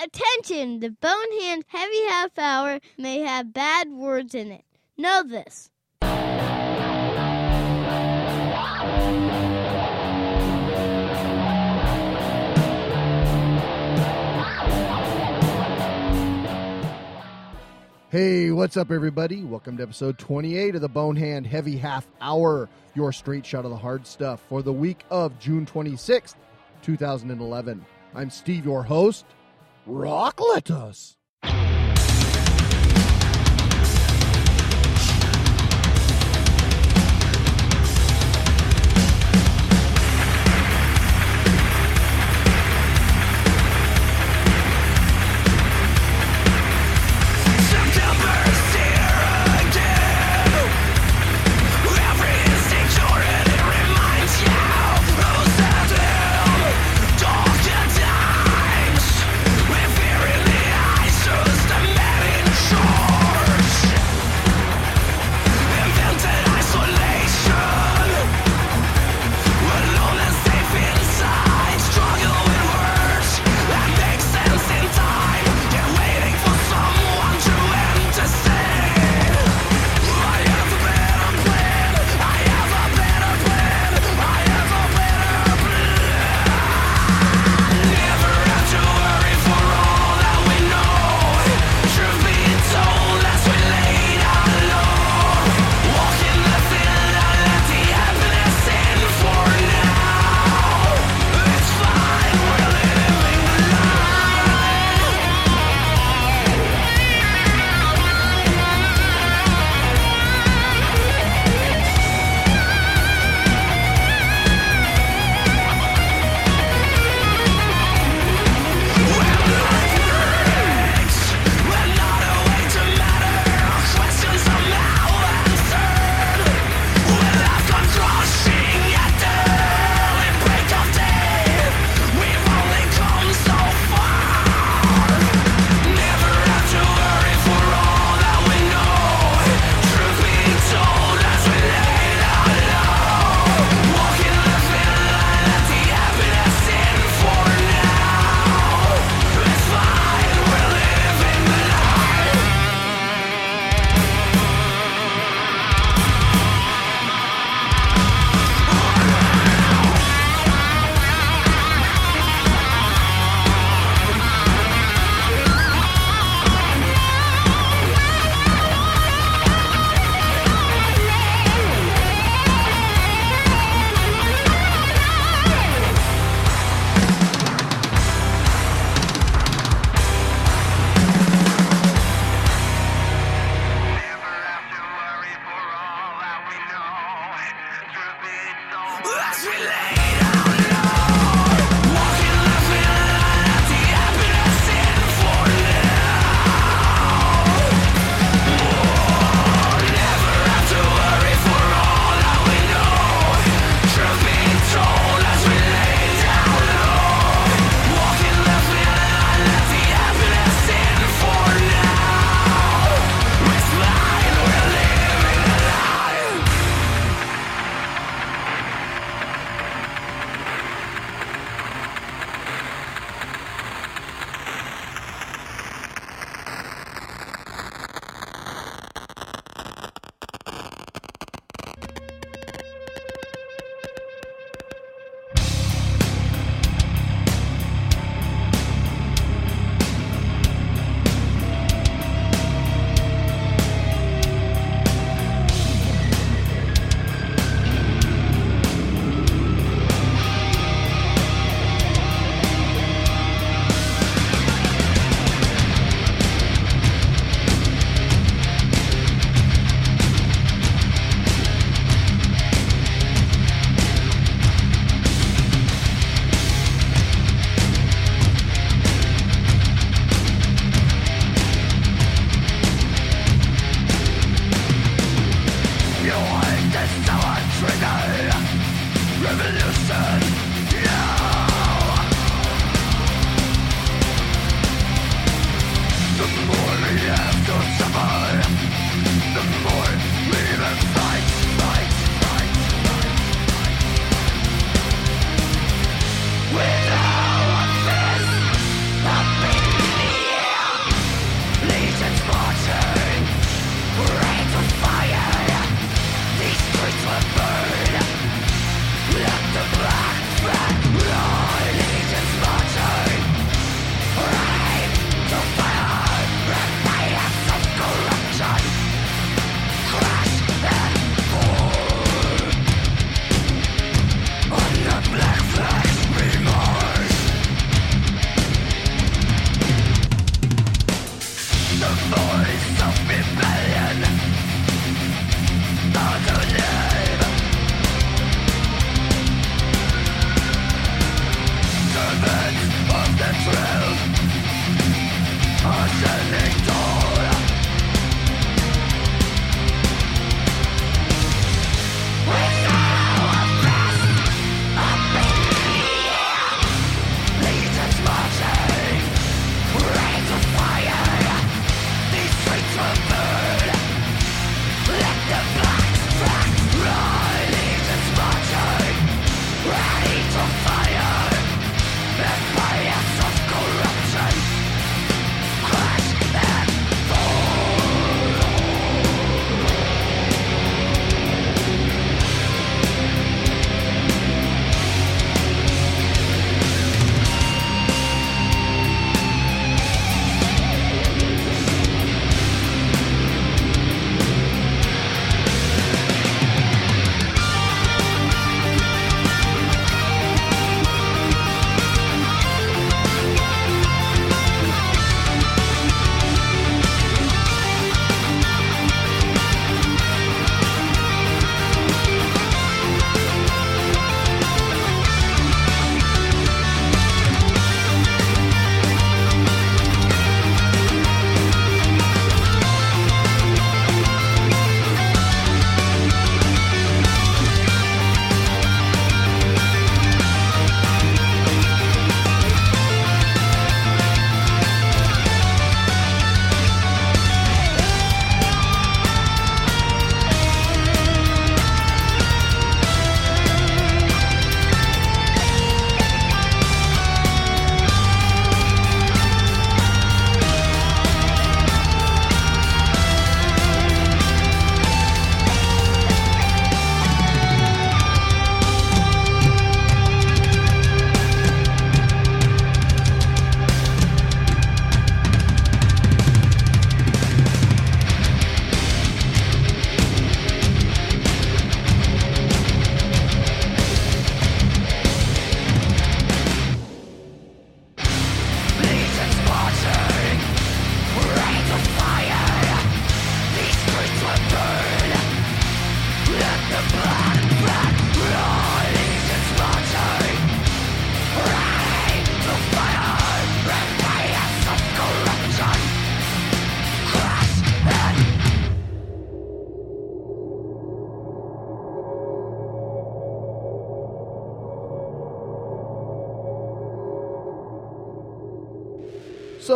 Attention! The Bonehand Heavy Half Hour may have bad words in it. Know this. Hey, what's up, everybody? Welcome to episode 28 of the Bonehand Heavy Half Hour, your straight shot of the hard stuff for the week of June 26th, 2011. I'm Steve, your host. Rock let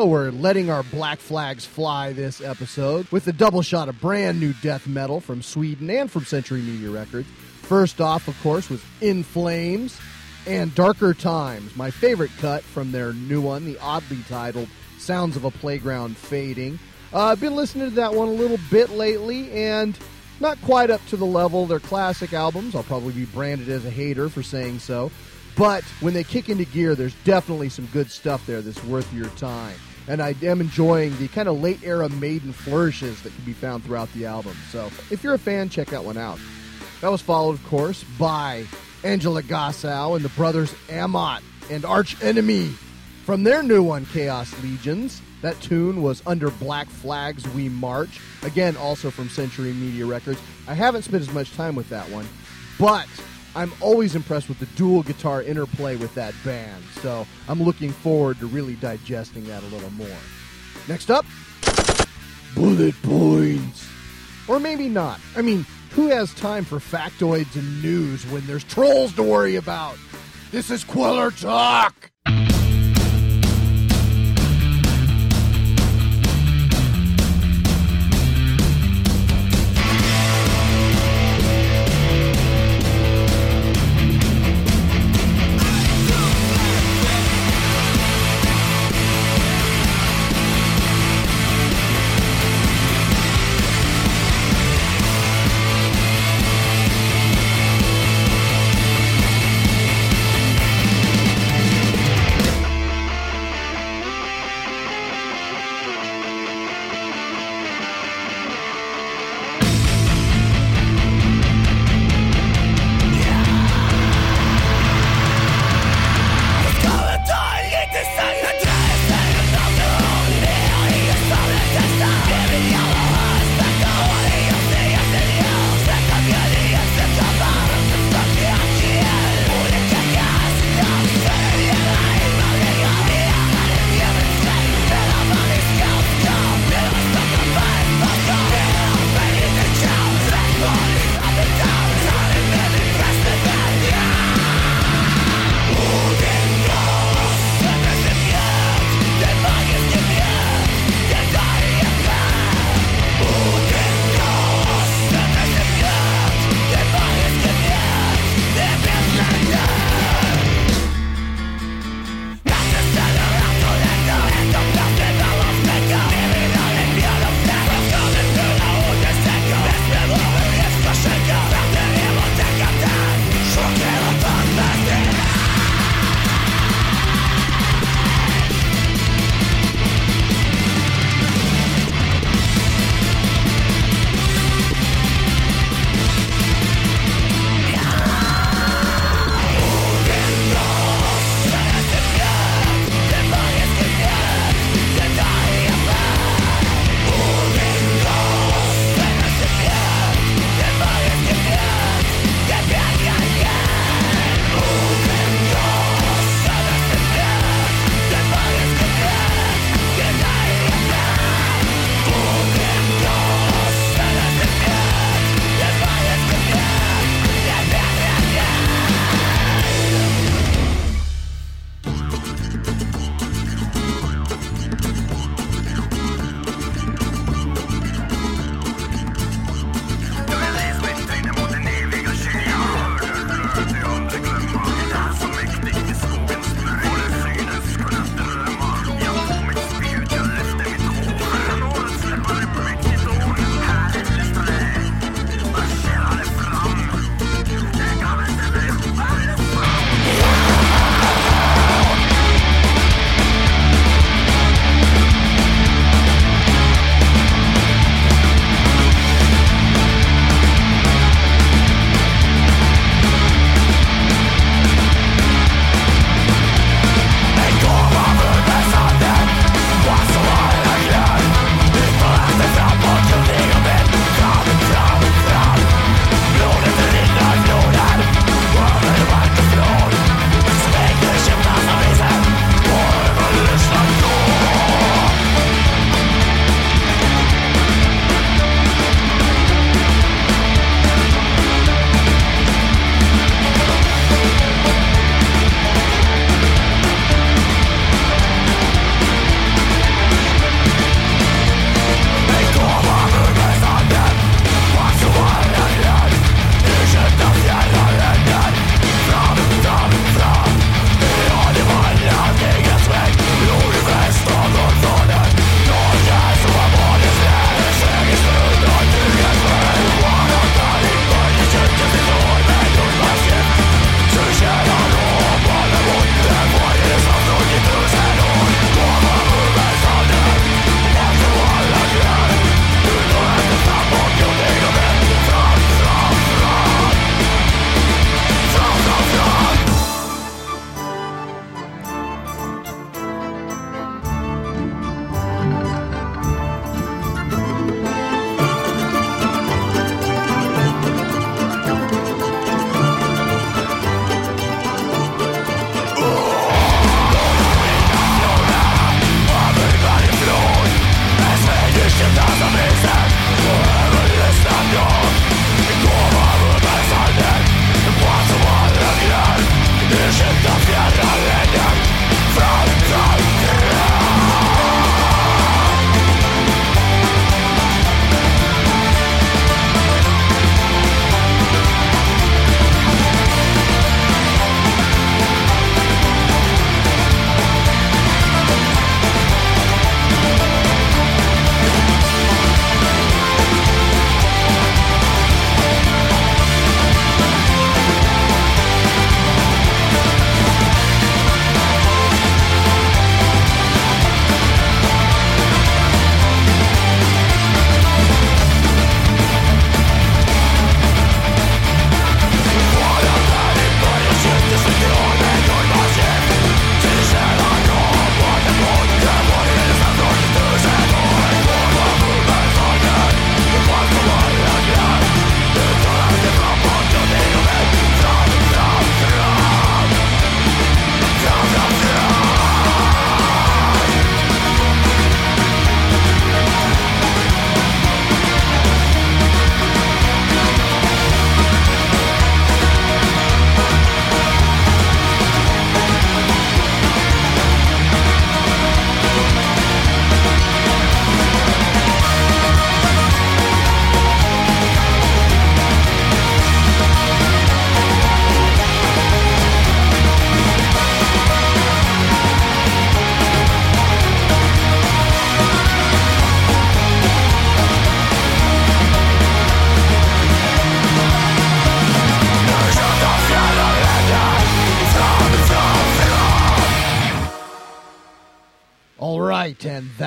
We're letting our black flags fly this episode with a double shot of brand new death metal from Sweden and from Century Media Records. First off, of course, was In Flames and Darker Times, my favorite cut from their new one, the oddly titled Sounds of a Playground Fading. Uh, I've been listening to that one a little bit lately and not quite up to the level their classic albums. I'll probably be branded as a hater for saying so. But when they kick into gear, there's definitely some good stuff there that's worth your time. And I am enjoying the kind of late era Maiden flourishes that can be found throughout the album. So if you're a fan, check that one out. That was followed, of course, by Angela Gossow and the brothers Amott and Arch Enemy from their new one, Khaos Legions. That tune was Under Black Flags We March. Again, also from Century Media Records. I haven't spent as much time with that one, but I'm always impressed with the dual guitar interplay with that band. So I'm looking forward to really digesting that a little more. Next up, Bullet Points. Or maybe not. I mean, who has time for factoids and news when there's trolls to worry about? This is Kvelertak!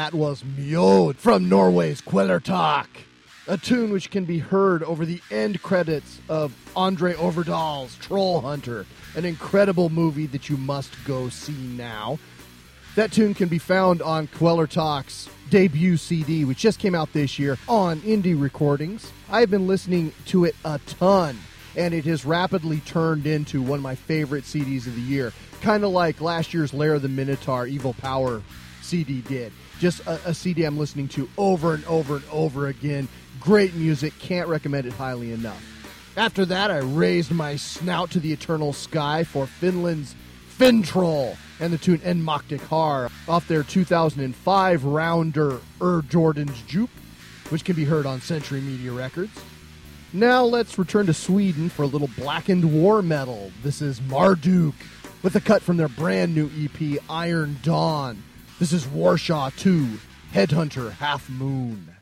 That was Mjod from Norway's Kvelertak, a tune which can be heard over the end credits of Andre Øvredal's Troll Hunter, an incredible movie that you must go see now. That tune can be found on Kvelertak's debut CD, which just came out this year on Indie Recordings. I've been listening to it a ton, and it has rapidly turned into one of my favorite CDs of the year. Kind of like last year's Lair of the Minotaur Evil Power CD did. Just a, a CD I'm listening to over and over and over again. Great music, can't recommend it highly enough. After that, I raised my snout to the eternal sky for Finland's Fintroll and the tune En Har off their 2005 rounder Ur Jordens Djup, which can be heard on Century Media Records. Now let's return to Sweden for a little blackened war metal. This is Marduk with a cut from their brand new EP Iron Dawn. This is Warschau 2, Headhunter Half Moon.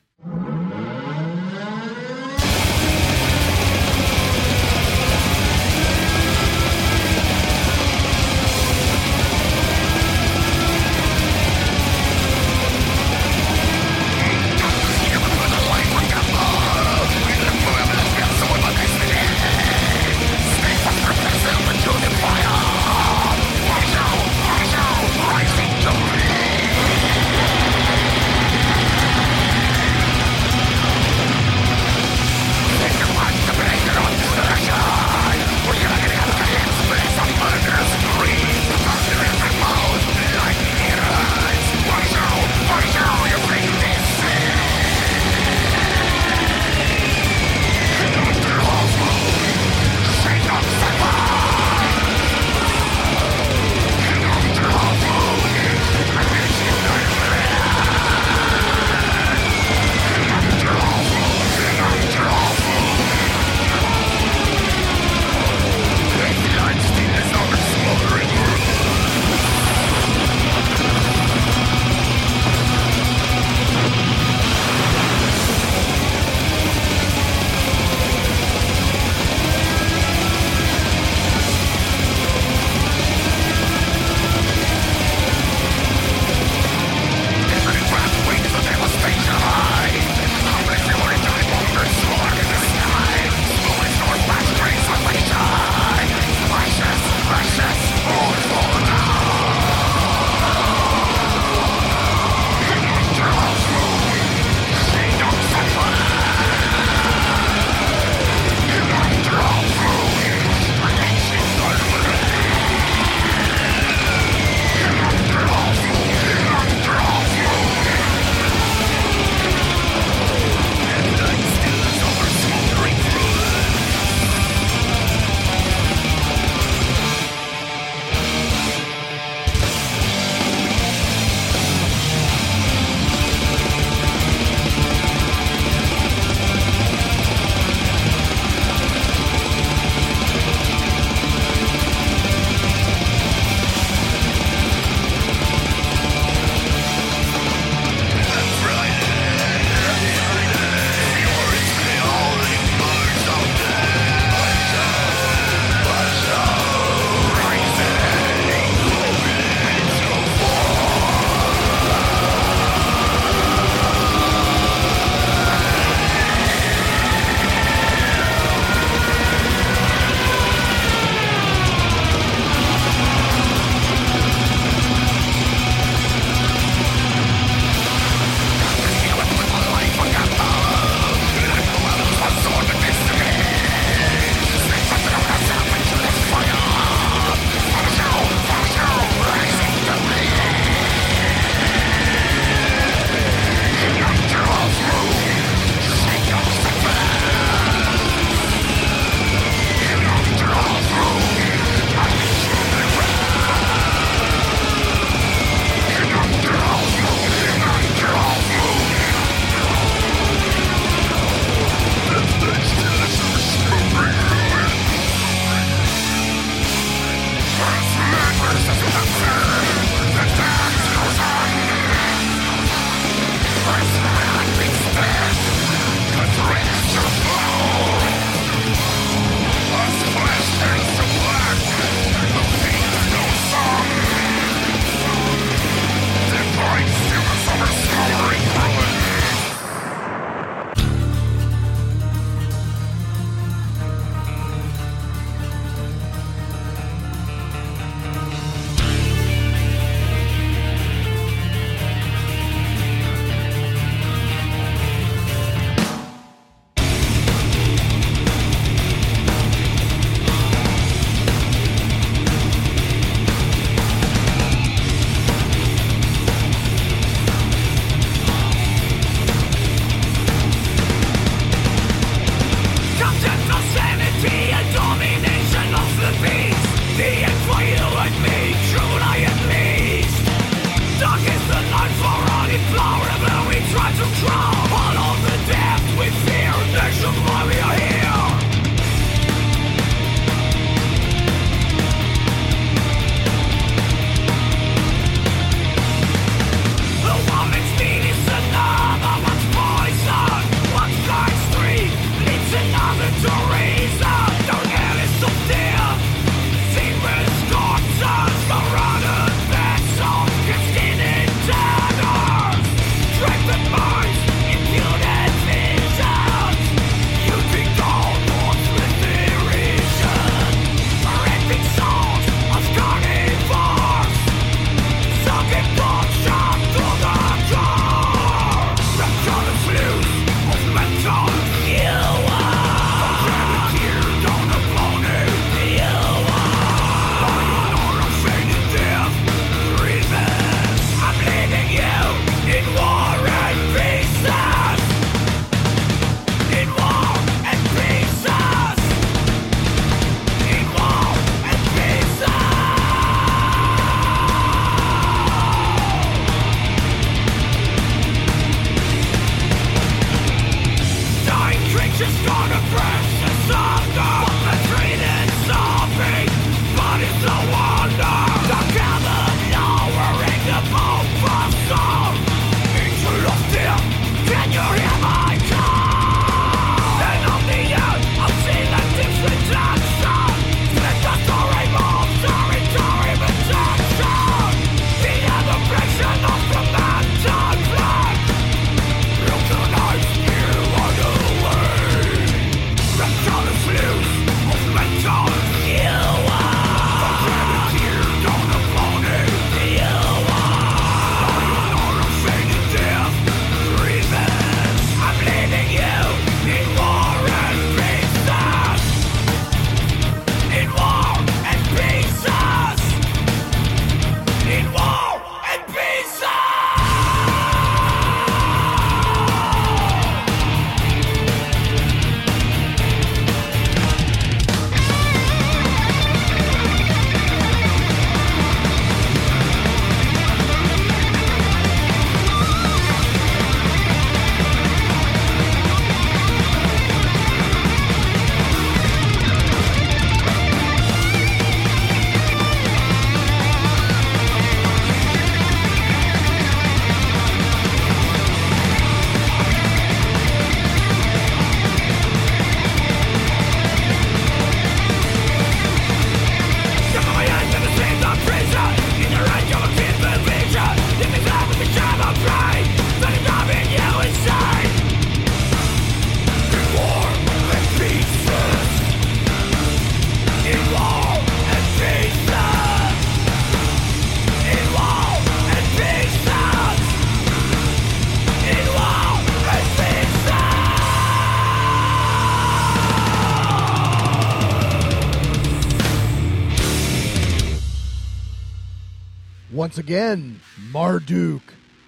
Once again, Marduk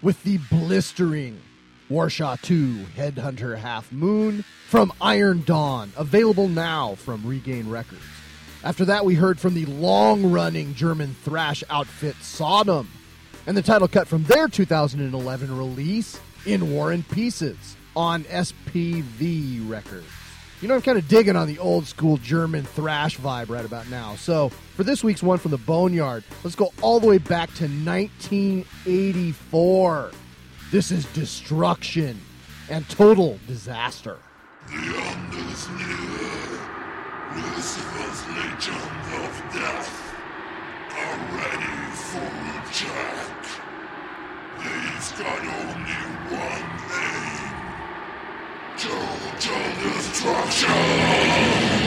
with the blistering Warschau 2 Headhunter Half Moon from Iron Dawn, available now from Regain Records. After that, we heard from the long running German thrash outfit Sodom, and the title cut from their 2011 release, In War and Pieces, on SPV Records. You know, I'm kind of digging on the old school German thrash vibe right about now. So, for this week's one from the Boneyard, let's go all the way back to 1984. This is destruction and total disaster. The end is near. Lucifer's legion of death are ready for attack. They've got only one aim. Total destruction!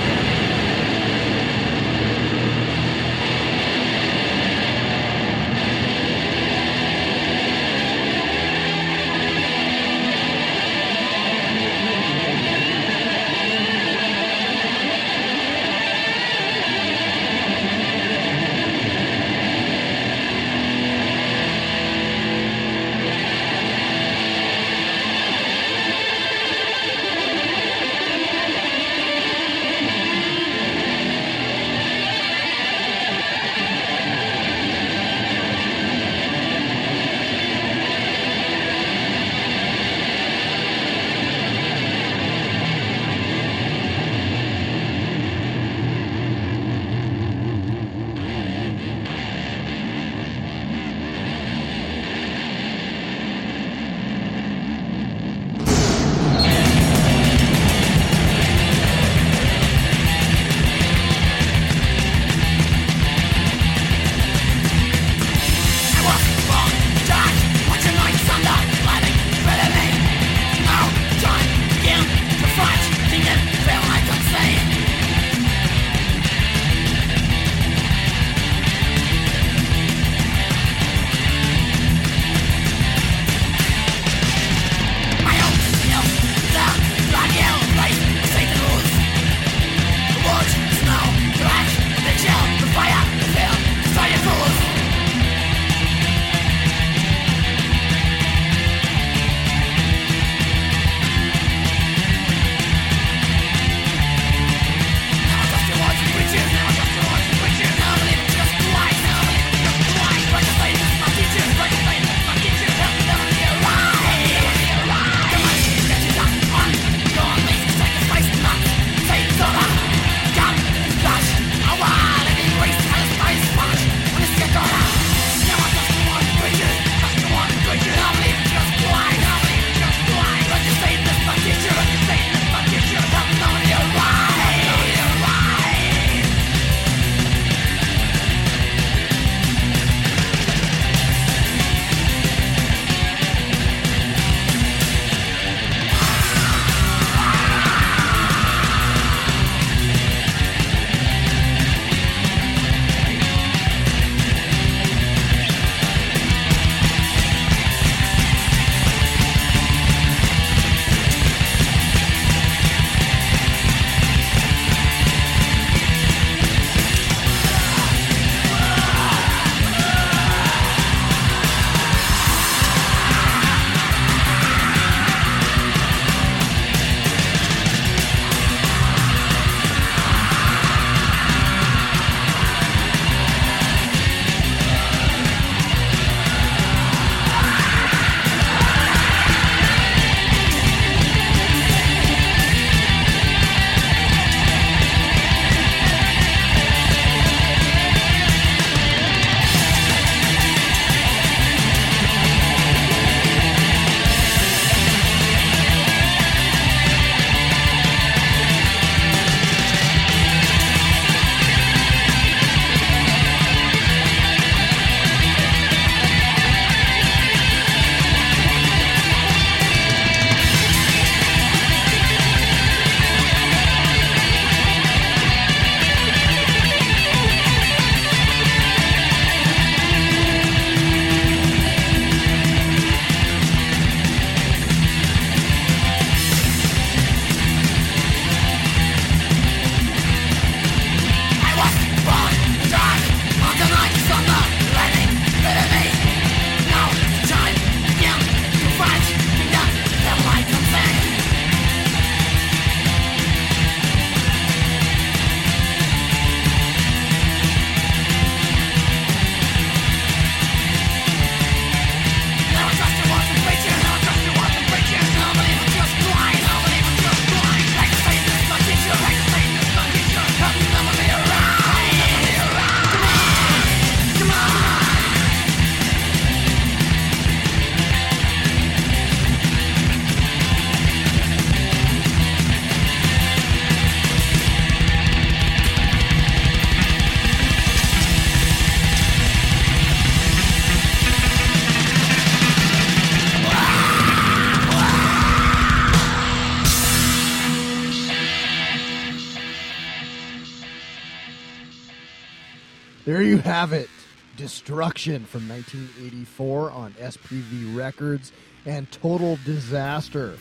Have it. Destruction from 1984 on SPV Records and Total Disaster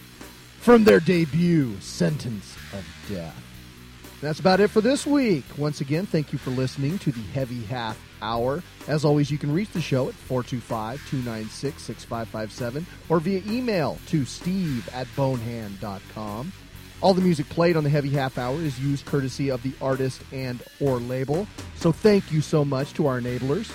from their debut, Sentence of Death. That's about it for this week. Once again, thank you for listening to the Heavy Half Hour. As always, you can reach the show at 425 296 6557 or via email to steve at bonehand.com. All the music played on the Heavy Half Hour is used courtesy of the artist and or label. So thank you so much to our enablers.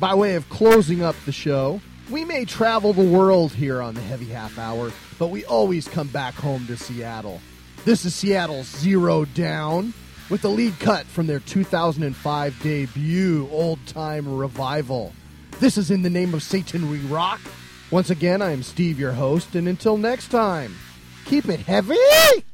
By way of closing up the show, we may travel the world here on the Heavy Half Hour, but we always come back home to Seattle. This is Seattle's Zero Down with the lead cut from their 2005 debut, Old Time Revival. This is In the Name of Satan We Rock. Once again, I am Steve, your host, and until next time, keep it heavy!